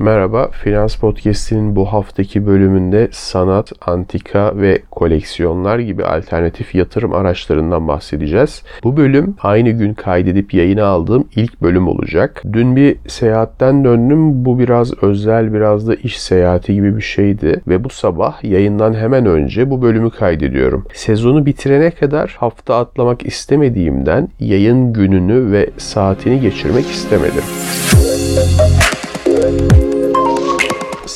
Merhaba, Finans Podcast'inin bu haftaki bölümünde sanat, antika ve koleksiyonlar gibi alternatif yatırım araçlarından bahsedeceğiz. Bu bölüm aynı gün kaydedip yayına aldığım ilk bölüm olacak. Dün bir seyahatten döndüm. Bu biraz özel, biraz da iş seyahati gibi bir şeydi ve bu sabah yayından hemen önce bu bölümü kaydediyorum. Sezonu bitirene kadar hafta atlamak istemediğimden yayın gününü ve saatini geçirmek istemedim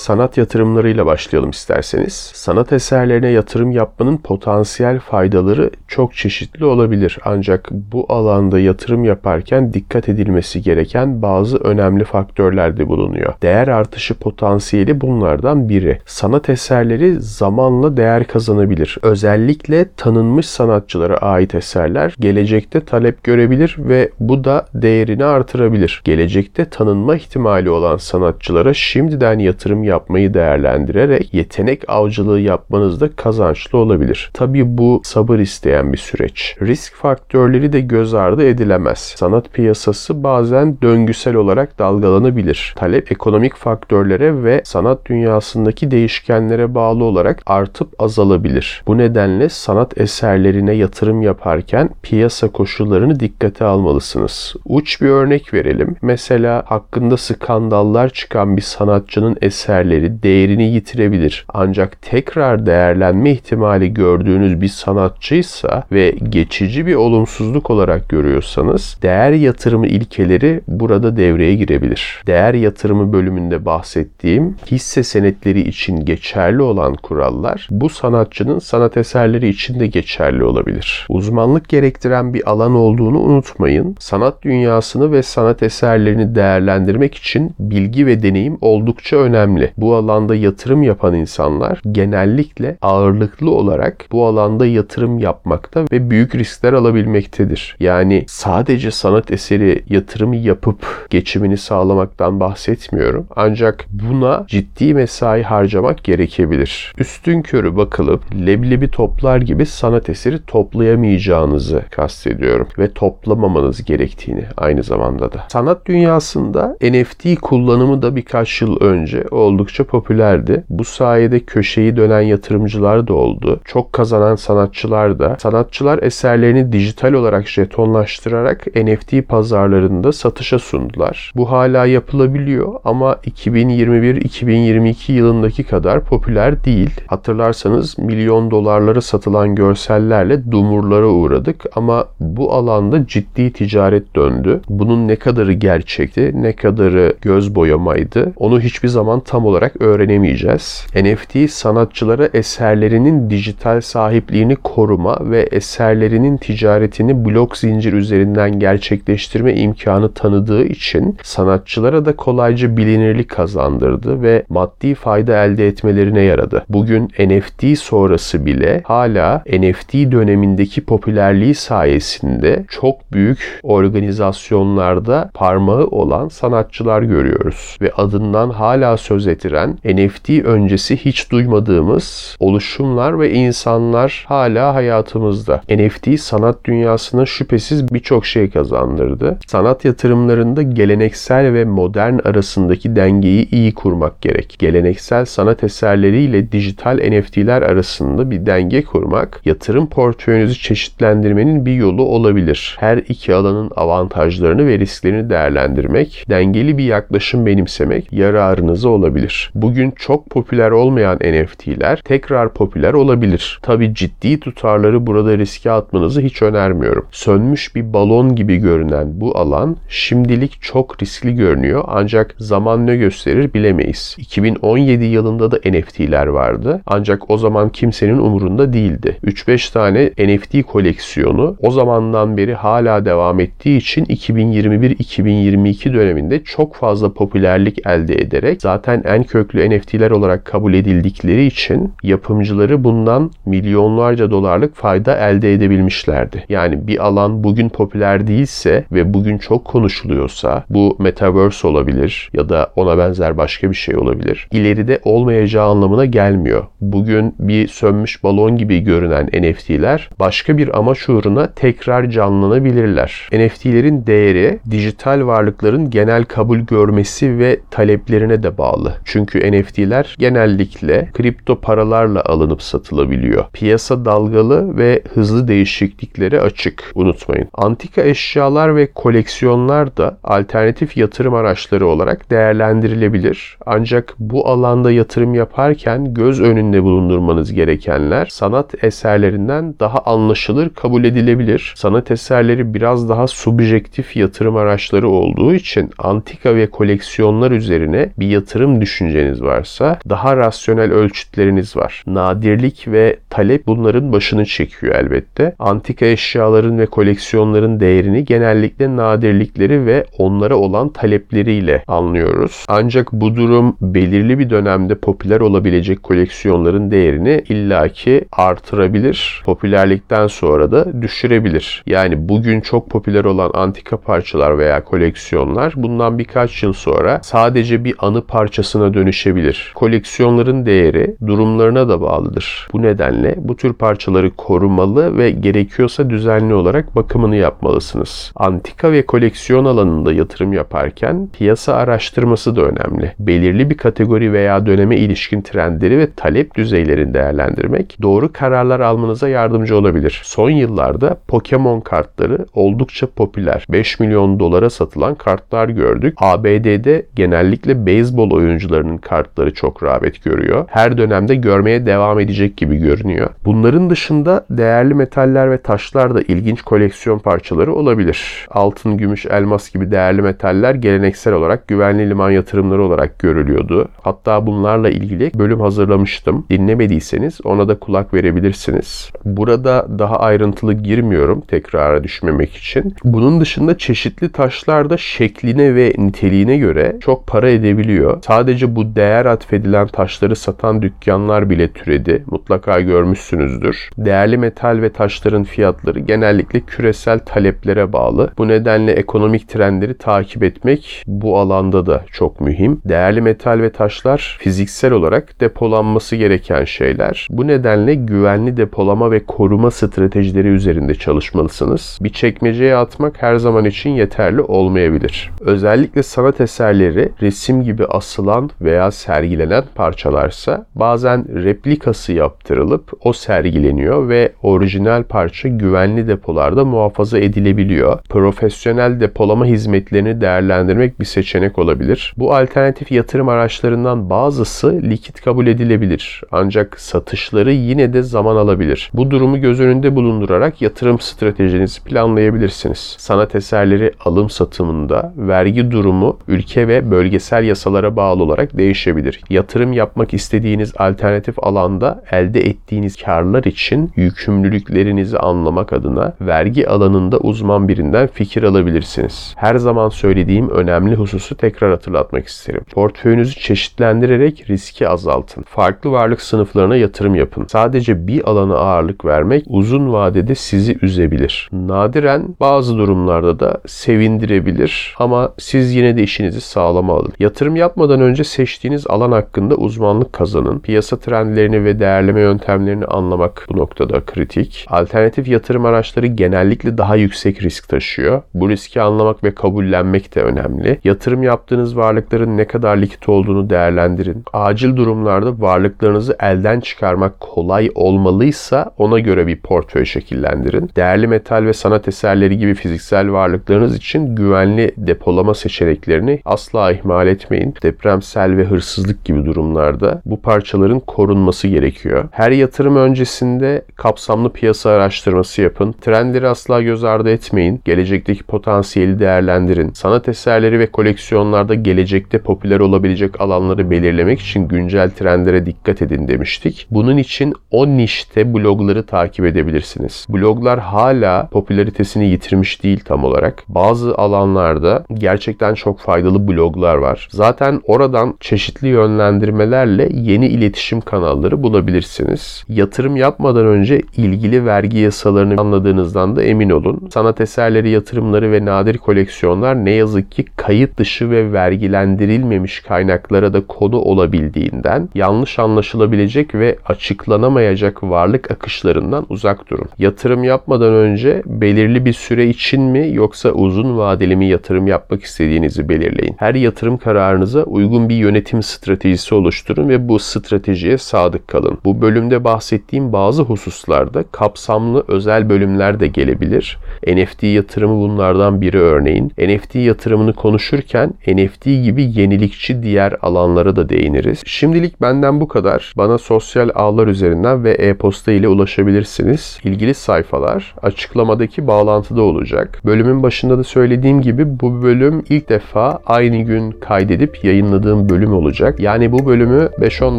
sanat yatırımlarıyla başlayalım isterseniz. Sanat eserlerine yatırım yapmanın potansiyel faydaları çok çeşitli olabilir. Ancak bu alanda yatırım yaparken dikkat edilmesi gereken bazı önemli faktörler de bulunuyor. Değer artışı potansiyeli bunlardan biri. Sanat eserleri zamanla değer kazanabilir. Özellikle tanınmış sanatçılara ait eserler gelecekte talep görebilir ve bu da değerini artırabilir. Gelecekte tanınma ihtimali olan sanatçılara şimdiden yatırım yapmayı değerlendirerek yetenek avcılığı yapmanız da kazançlı olabilir. Tabi bu sabır isteyen bir süreç. Risk faktörleri de göz ardı edilemez. Sanat piyasası bazen döngüsel olarak dalgalanabilir. Talep ekonomik faktörlere ve sanat dünyasındaki değişkenlere bağlı olarak artıp azalabilir. Bu nedenle sanat eserlerine yatırım yaparken piyasa koşullarını dikkate almalısınız. Uç bir örnek verelim. Mesela hakkında skandallar çıkan bir sanatçının eser eserleri değerini yitirebilir. Ancak tekrar değerlenme ihtimali gördüğünüz bir sanatçıysa ve geçici bir olumsuzluk olarak görüyorsanız değer yatırımı ilkeleri burada devreye girebilir. Değer yatırımı bölümünde bahsettiğim hisse senetleri için geçerli olan kurallar bu sanatçının sanat eserleri için de geçerli olabilir. Uzmanlık gerektiren bir alan olduğunu unutmayın. Sanat dünyasını ve sanat eserlerini değerlendirmek için bilgi ve deneyim oldukça önemli bu alanda yatırım yapan insanlar genellikle ağırlıklı olarak bu alanda yatırım yapmakta ve büyük riskler alabilmektedir. Yani sadece sanat eseri yatırımı yapıp geçimini sağlamaktan bahsetmiyorum. Ancak buna ciddi mesai harcamak gerekebilir. Üstün körü bakılıp leblebi toplar gibi sanat eseri toplayamayacağınızı kastediyorum ve toplamamanız gerektiğini aynı zamanda da. Sanat dünyasında NFT kullanımı da birkaç yıl önce oldukça oldukça popülerdi. Bu sayede köşeyi dönen yatırımcılar da oldu. Çok kazanan sanatçılar da. Sanatçılar eserlerini dijital olarak jetonlaştırarak NFT pazarlarında satışa sundular. Bu hala yapılabiliyor ama 2021-2022 yılındaki kadar popüler değil. Hatırlarsanız milyon dolarlara satılan görsellerle dumurlara uğradık ama bu alanda ciddi ticaret döndü. Bunun ne kadarı gerçekti, ne kadarı göz boyamaydı onu hiçbir zaman tam olarak olarak öğrenemeyeceğiz. NFT sanatçılara eserlerinin dijital sahipliğini koruma ve eserlerinin ticaretini blok zincir üzerinden gerçekleştirme imkanı tanıdığı için sanatçılara da kolayca bilinirlik kazandırdı ve maddi fayda elde etmelerine yaradı. Bugün NFT sonrası bile hala NFT dönemindeki popülerliği sayesinde çok büyük organizasyonlarda parmağı olan sanatçılar görüyoruz ve adından hala söz et ettiren NFT öncesi hiç duymadığımız oluşumlar ve insanlar hala hayatımızda. NFT sanat dünyasına şüphesiz birçok şey kazandırdı. Sanat yatırımlarında geleneksel ve modern arasındaki dengeyi iyi kurmak gerek. Geleneksel sanat eserleriyle dijital NFT'ler arasında bir denge kurmak, yatırım portföyünüzü çeşitlendirmenin bir yolu olabilir. Her iki alanın avantajlarını ve risklerini değerlendirmek, dengeli bir yaklaşım benimsemek yararınıza olabilir olabilir. Bugün çok popüler olmayan NFT'ler tekrar popüler olabilir. Tabi ciddi tutarları burada riske atmanızı hiç önermiyorum. Sönmüş bir balon gibi görünen bu alan şimdilik çok riskli görünüyor ancak zaman ne gösterir bilemeyiz. 2017 yılında da NFT'ler vardı ancak o zaman kimsenin umurunda değildi. 3-5 tane NFT koleksiyonu o zamandan beri hala devam ettiği için 2021-2022 döneminde çok fazla popülerlik elde ederek zaten en köklü NFT'ler olarak kabul edildikleri için yapımcıları bundan milyonlarca dolarlık fayda elde edebilmişlerdi. Yani bir alan bugün popüler değilse ve bugün çok konuşuluyorsa bu metaverse olabilir ya da ona benzer başka bir şey olabilir. İleride olmayacağı anlamına gelmiyor. Bugün bir sönmüş balon gibi görünen NFT'ler başka bir amaç uğruna tekrar canlanabilirler. NFT'lerin değeri dijital varlıkların genel kabul görmesi ve taleplerine de bağlı. Çünkü NFT'ler genellikle kripto paralarla alınıp satılabiliyor. Piyasa dalgalı ve hızlı değişikliklere açık. Unutmayın. Antika eşyalar ve koleksiyonlar da alternatif yatırım araçları olarak değerlendirilebilir. Ancak bu alanda yatırım yaparken göz önünde bulundurmanız gerekenler sanat eserlerinden daha anlaşılır kabul edilebilir. Sanat eserleri biraz daha subjektif yatırım araçları olduğu için antika ve koleksiyonlar üzerine bir yatırım düşünceniz varsa daha rasyonel ölçütleriniz var. Nadirlik ve talep bunların başını çekiyor elbette. Antika eşyaların ve koleksiyonların değerini genellikle nadirlikleri ve onlara olan talepleriyle anlıyoruz. Ancak bu durum belirli bir dönemde popüler olabilecek koleksiyonların değerini illaki artırabilir. Popülerlikten sonra da düşürebilir. Yani bugün çok popüler olan antika parçalar veya koleksiyonlar bundan birkaç yıl sonra sadece bir anı parçasına dönüşebilir. Koleksiyonların değeri durumlarına da bağlıdır. Bu nedenle bu tür parçaları korumalı ve gerekiyorsa düzenli olarak bakımını yapmalısınız. Antika ve koleksiyon alanında yatırım yaparken piyasa araştırması da önemli. Belirli bir kategori veya döneme ilişkin trendleri ve talep düzeylerini değerlendirmek doğru kararlar almanıza yardımcı olabilir. Son yıllarda Pokemon kartları oldukça popüler. 5 milyon dolara satılan kartlar gördük. ABD'de genellikle beyzbol oyuncularının kartları çok rağbet görüyor. Her dönemde görmeye devam edecek gibi görünüyor. Bunların dışında değerli metaller ve taşlar da ilginç koleksiyon parçaları olabilir. Altın, gümüş, elmas gibi değerli metaller geleneksel olarak güvenli liman yatırımları olarak görülüyordu. Hatta bunlarla ilgili bölüm hazırlamıştım. Dinlemediyseniz ona da kulak verebilirsiniz. Burada daha ayrıntılı girmiyorum tekrara düşmemek için. Bunun dışında çeşitli taşlar da şekline ve niteliğine göre çok para edebiliyor. Sadece bu değer atfedilen taşları satan dükkanlar bile türedi. Mutlaka görmüşsünüzdür. Değerli metal ve taşların fiyatları genellikle küresel taleplere bağlı. Bu nedenle ekonomik trendleri takip etmek bu alanda da çok mühim. Değerli metal ve taşlar fiziksel olarak depolanması gereken şeyler. Bu nedenle güvenli depolama ve koruma stratejileri üzerinde çalışmalısınız. Bir çekmeceye atmak her zaman için yeterli olmayabilir. Özellikle sanat eserleri resim gibi asılan veya sergilenen parçalarsa bazen replikası yaptırılıp o sergileniyor ve orijinal parça güvenli depolarda muhafaza edilebiliyor. Profesyonel depolama hizmetlerini değerlendirmek bir seçenek olabilir. Bu alternatif yatırım araçlarından bazısı likit kabul edilebilir. Ancak satışları yine de zaman alabilir. Bu durumu göz önünde bulundurarak yatırım stratejinizi planlayabilirsiniz. Sanat eserleri alım satımında vergi durumu ülke ve bölgesel yasalara bağlı olarak değişebilir. Yatırım yapmak istediğiniz alternatif alanda elde ettiğiniz karlar için yükümlülüklerinizi anlamak adına vergi alanında uzman birinden fikir alabilirsiniz. Her zaman söylediğim önemli hususu tekrar hatırlatmak isterim. Portföyünüzü çeşitlendirerek riski azaltın. Farklı varlık sınıflarına yatırım yapın. Sadece bir alana ağırlık vermek uzun vadede sizi üzebilir. Nadiren bazı durumlarda da sevindirebilir ama siz yine de işinizi sağlama alın. Yatırım yapmadan önce seçtiğiniz alan hakkında uzmanlık kazanın. Piyasa trendlerini ve değerleme yöntemlerini anlamak bu noktada kritik. Alternatif yatırım araçları genellikle daha yüksek risk taşıyor. Bu riski anlamak ve kabullenmek de önemli. Yatırım yaptığınız varlıkların ne kadar likit olduğunu değerlendirin. Acil durumlarda varlıklarınızı elden çıkarmak kolay olmalıysa ona göre bir portföy şekillendirin. Değerli metal ve sanat eserleri gibi fiziksel varlıklarınız için güvenli depolama seçeneklerini asla ihmal etmeyin. Depremsel ve hırsızlık gibi durumlarda bu parçaların korunması gerekiyor. Her yatırım öncesinde kapsamlı piyasa araştırması yapın. Trendleri asla göz ardı etmeyin. Gelecekteki potansiyeli değerlendirin. Sanat eserleri ve koleksiyonlarda gelecekte popüler olabilecek alanları belirlemek için güncel trendlere dikkat edin demiştik. Bunun için o nişte blogları takip edebilirsiniz. Bloglar hala popülaritesini yitirmiş değil tam olarak. Bazı alanlarda gerçekten çok faydalı bloglar var. Zaten oradan Buradan çeşitli yönlendirmelerle yeni iletişim kanalları bulabilirsiniz. Yatırım yapmadan önce ilgili vergi yasalarını anladığınızdan da emin olun. Sanat eserleri yatırımları ve nadir koleksiyonlar ne yazık ki kayıt dışı ve vergilendirilmemiş kaynaklara da konu olabildiğinden yanlış anlaşılabilecek ve açıklanamayacak varlık akışlarından uzak durun. Yatırım yapmadan önce belirli bir süre için mi yoksa uzun vadeli mi yatırım yapmak istediğinizi belirleyin. Her yatırım kararınıza uygun bir yönetim stratejisi oluşturun ve bu stratejiye sadık kalın. Bu bölümde bahsettiğim bazı hususlarda kapsamlı özel bölümler de gelebilir. NFT yatırımı bunlardan biri örneğin. NFT yatırımını konuşurken NFT gibi yenilikçi diğer alanlara da değiniriz. Şimdilik benden bu kadar. Bana sosyal ağlar üzerinden ve e-posta ile ulaşabilirsiniz. İlgili sayfalar açıklamadaki bağlantıda olacak. Bölümün başında da söylediğim gibi bu bölüm ilk defa aynı gün kaydedip yayınladığım bölüm olacak. Yani bu bölümü 5-10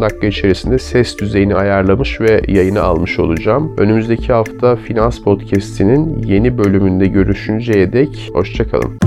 dakika içerisinde ses düzeyini ayarlamış ve yayına almış olacağım. Önümüzdeki hafta Finans Podcast'inin yeni bölümünde görüşünceye dek hoşçakalın.